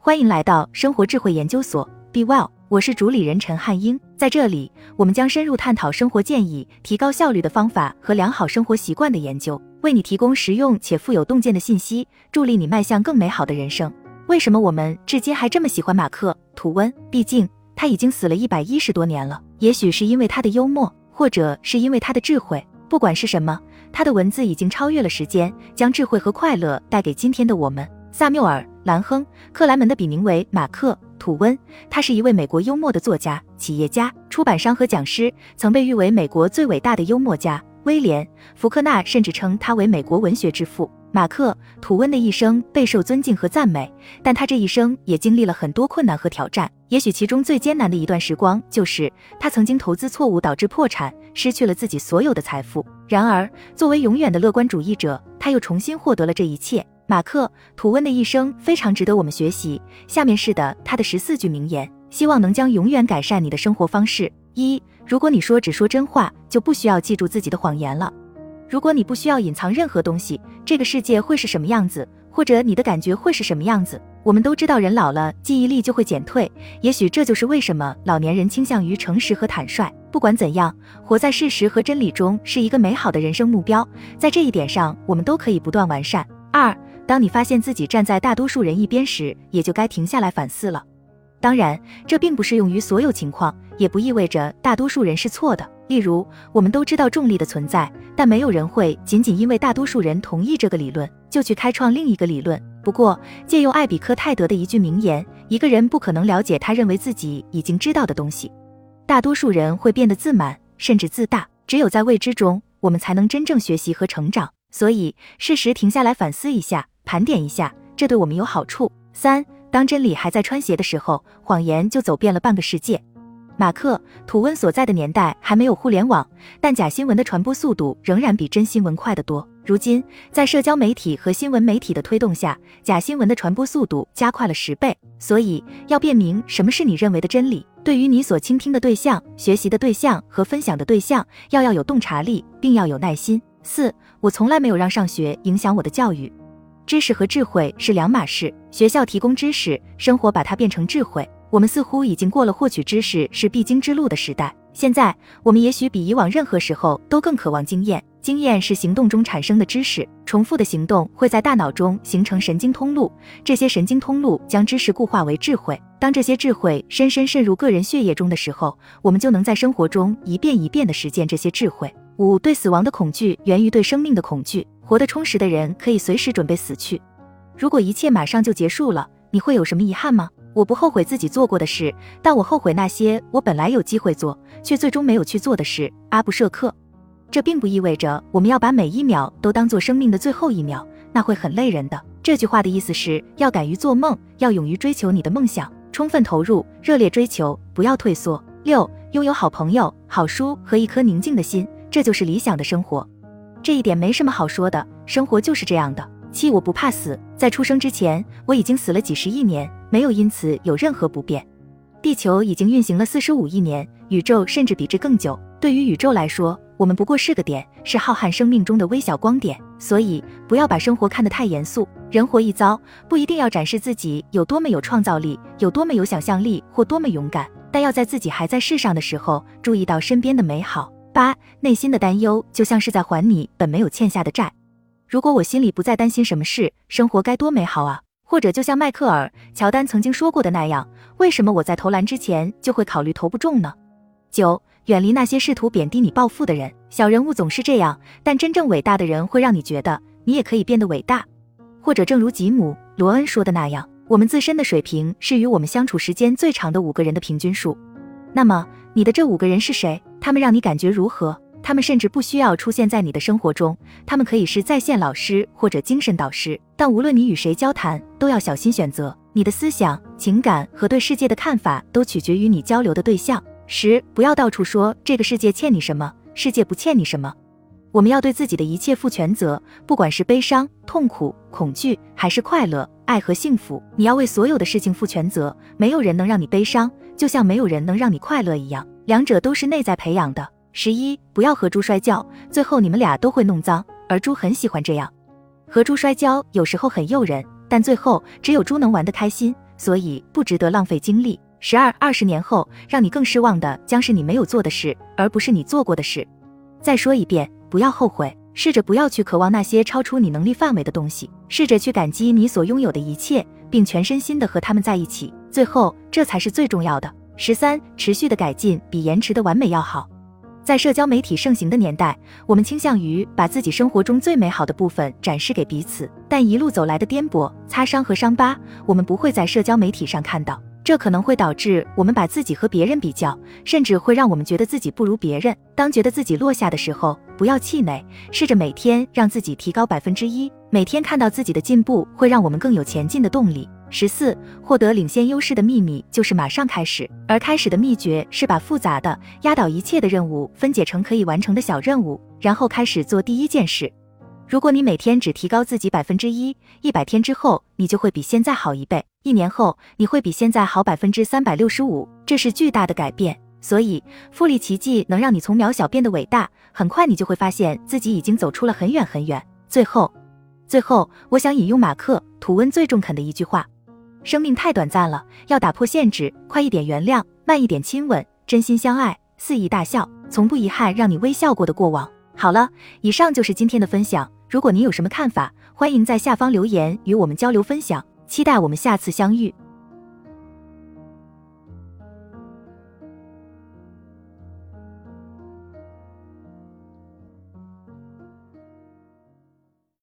欢迎来到生活智慧研究所，Be Well，我是主理人陈汉英。在这里，我们将深入探讨生活建议、提高效率的方法和良好生活习惯的研究，为你提供实用且富有洞见的信息，助力你迈向更美好的人生。为什么我们至今还这么喜欢马克·吐温？毕竟他已经死了一百一十多年了。也许是因为他的幽默，或者是因为他的智慧。不管是什么，他的文字已经超越了时间，将智慧和快乐带给今天的我们。萨缪尔。兰亨·克莱门的笔名为马克·吐温，他是一位美国幽默的作家、企业家、出版商和讲师，曾被誉为美国最伟大的幽默家。威廉·福克纳甚至称他为美国文学之父。马克·吐温的一生备受尊敬和赞美，但他这一生也经历了很多困难和挑战。也许其中最艰难的一段时光，就是他曾经投资错误导致破产，失去了自己所有的财富。然而，作为永远的乐观主义者，他又重新获得了这一切。马克·吐温的一生非常值得我们学习。下面是的他的十四句名言，希望能将永远改善你的生活方式。一，如果你说只说真话，就不需要记住自己的谎言了。如果你不需要隐藏任何东西，这个世界会是什么样子，或者你的感觉会是什么样子？我们都知道，人老了记忆力就会减退。也许这就是为什么老年人倾向于诚实和坦率。不管怎样，活在事实和真理中是一个美好的人生目标。在这一点上，我们都可以不断完善。二。当你发现自己站在大多数人一边时，也就该停下来反思了。当然，这并不适用于所有情况，也不意味着大多数人是错的。例如，我们都知道重力的存在，但没有人会仅仅因为大多数人同意这个理论，就去开创另一个理论。不过，借用艾比克泰德的一句名言：“一个人不可能了解他认为自己已经知道的东西。”大多数人会变得自满，甚至自大。只有在未知中，我们才能真正学习和成长。所以，适时停下来反思一下。盘点一下，这对我们有好处。三，当真理还在穿鞋的时候，谎言就走遍了半个世界。马克·吐温所在的年代还没有互联网，但假新闻的传播速度仍然比真新闻快得多。如今，在社交媒体和新闻媒体的推动下，假新闻的传播速度加快了十倍。所以，要辨明什么是你认为的真理，对于你所倾听的对象、学习的对象和分享的对象，要要有洞察力，并要有耐心。四，我从来没有让上学影响我的教育。知识和智慧是两码事。学校提供知识，生活把它变成智慧。我们似乎已经过了获取知识是必经之路的时代。现在，我们也许比以往任何时候都更渴望经验。经验是行动中产生的知识。重复的行动会在大脑中形成神经通路，这些神经通路将知识固化为智慧。当这些智慧深深渗入个人血液中的时候，我们就能在生活中一遍一遍地实践这些智慧。五，对死亡的恐惧源于对生命的恐惧。活得充实的人可以随时准备死去。如果一切马上就结束了，你会有什么遗憾吗？我不后悔自己做过的事，但我后悔那些我本来有机会做却最终没有去做的事。阿布舍克。这并不意味着我们要把每一秒都当做生命的最后一秒，那会很累人的。这句话的意思是要敢于做梦，要勇于追求你的梦想，充分投入，热烈追求，不要退缩。六，拥有好朋友、好书和一颗宁静的心，这就是理想的生活。这一点没什么好说的，生活就是这样的。七，我不怕死，在出生之前我已经死了几十亿年，没有因此有任何不便。地球已经运行了四十五亿年，宇宙甚至比这更久。对于宇宙来说，我们不过是个点，是浩瀚生命中的微小光点。所以，不要把生活看得太严肃。人活一遭，不一定要展示自己有多么有创造力，有多么有想象力，或多么勇敢，但要在自己还在世上的时候，注意到身边的美好。八，内心的担忧就像是在还你本没有欠下的债。如果我心里不再担心什么事，生活该多美好啊！或者就像迈克尔·乔丹曾经说过的那样，为什么我在投篮之前就会考虑投不中呢？九，远离那些试图贬低你、暴富的人。小人物总是这样，但真正伟大的人会让你觉得你也可以变得伟大。或者正如吉姆·罗恩说的那样，我们自身的水平是与我们相处时间最长的五个人的平均数。那么，你的这五个人是谁？他们让你感觉如何？他们甚至不需要出现在你的生活中，他们可以是在线老师或者精神导师。但无论你与谁交谈，都要小心选择。你的思想、情感和对世界的看法都取决于你交流的对象。十，不要到处说这个世界欠你什么，世界不欠你什么。我们要对自己的一切负全责，不管是悲伤、痛苦、恐惧，还是快乐、爱和幸福，你要为所有的事情负全责。没有人能让你悲伤，就像没有人能让你快乐一样。两者都是内在培养的。十一，不要和猪摔跤，最后你们俩都会弄脏，而猪很喜欢这样。和猪摔跤有时候很诱人，但最后只有猪能玩得开心。所以不值得浪费精力。十二二十年后，让你更失望的将是你没有做的事，而不是你做过的事。再说一遍，不要后悔，试着不要去渴望那些超出你能力范围的东西，试着去感激你所拥有的一切，并全身心的和他们在一起。最后，这才是最重要的。十三，持续的改进比延迟的完美要好。在社交媒体盛行的年代，我们倾向于把自己生活中最美好的部分展示给彼此，但一路走来的颠簸、擦伤和伤疤，我们不会在社交媒体上看到。这可能会导致我们把自己和别人比较，甚至会让我们觉得自己不如别人。当觉得自己落下的时候，不要气馁，试着每天让自己提高百分之一。每天看到自己的进步，会让我们更有前进的动力。十四，获得领先优势的秘密就是马上开始，而开始的秘诀是把复杂的、压倒一切的任务分解成可以完成的小任务，然后开始做第一件事。如果你每天只提高自己百分之一，一百天之后，你就会比现在好一倍；一年后，你会比现在好百分之三百六十五，这是巨大的改变。所以，复利奇迹能让你从渺小变得伟大。很快，你就会发现自己已经走出了很远很远。最后，最后，我想引用马克·吐温最中肯的一句话：生命太短暂了，要打破限制，快一点原谅，慢一点亲吻，真心相爱，肆意大笑，从不遗憾让你微笑过的过往。好了，以上就是今天的分享。如果您有什么看法，欢迎在下方留言与我们交流分享。期待我们下次相遇。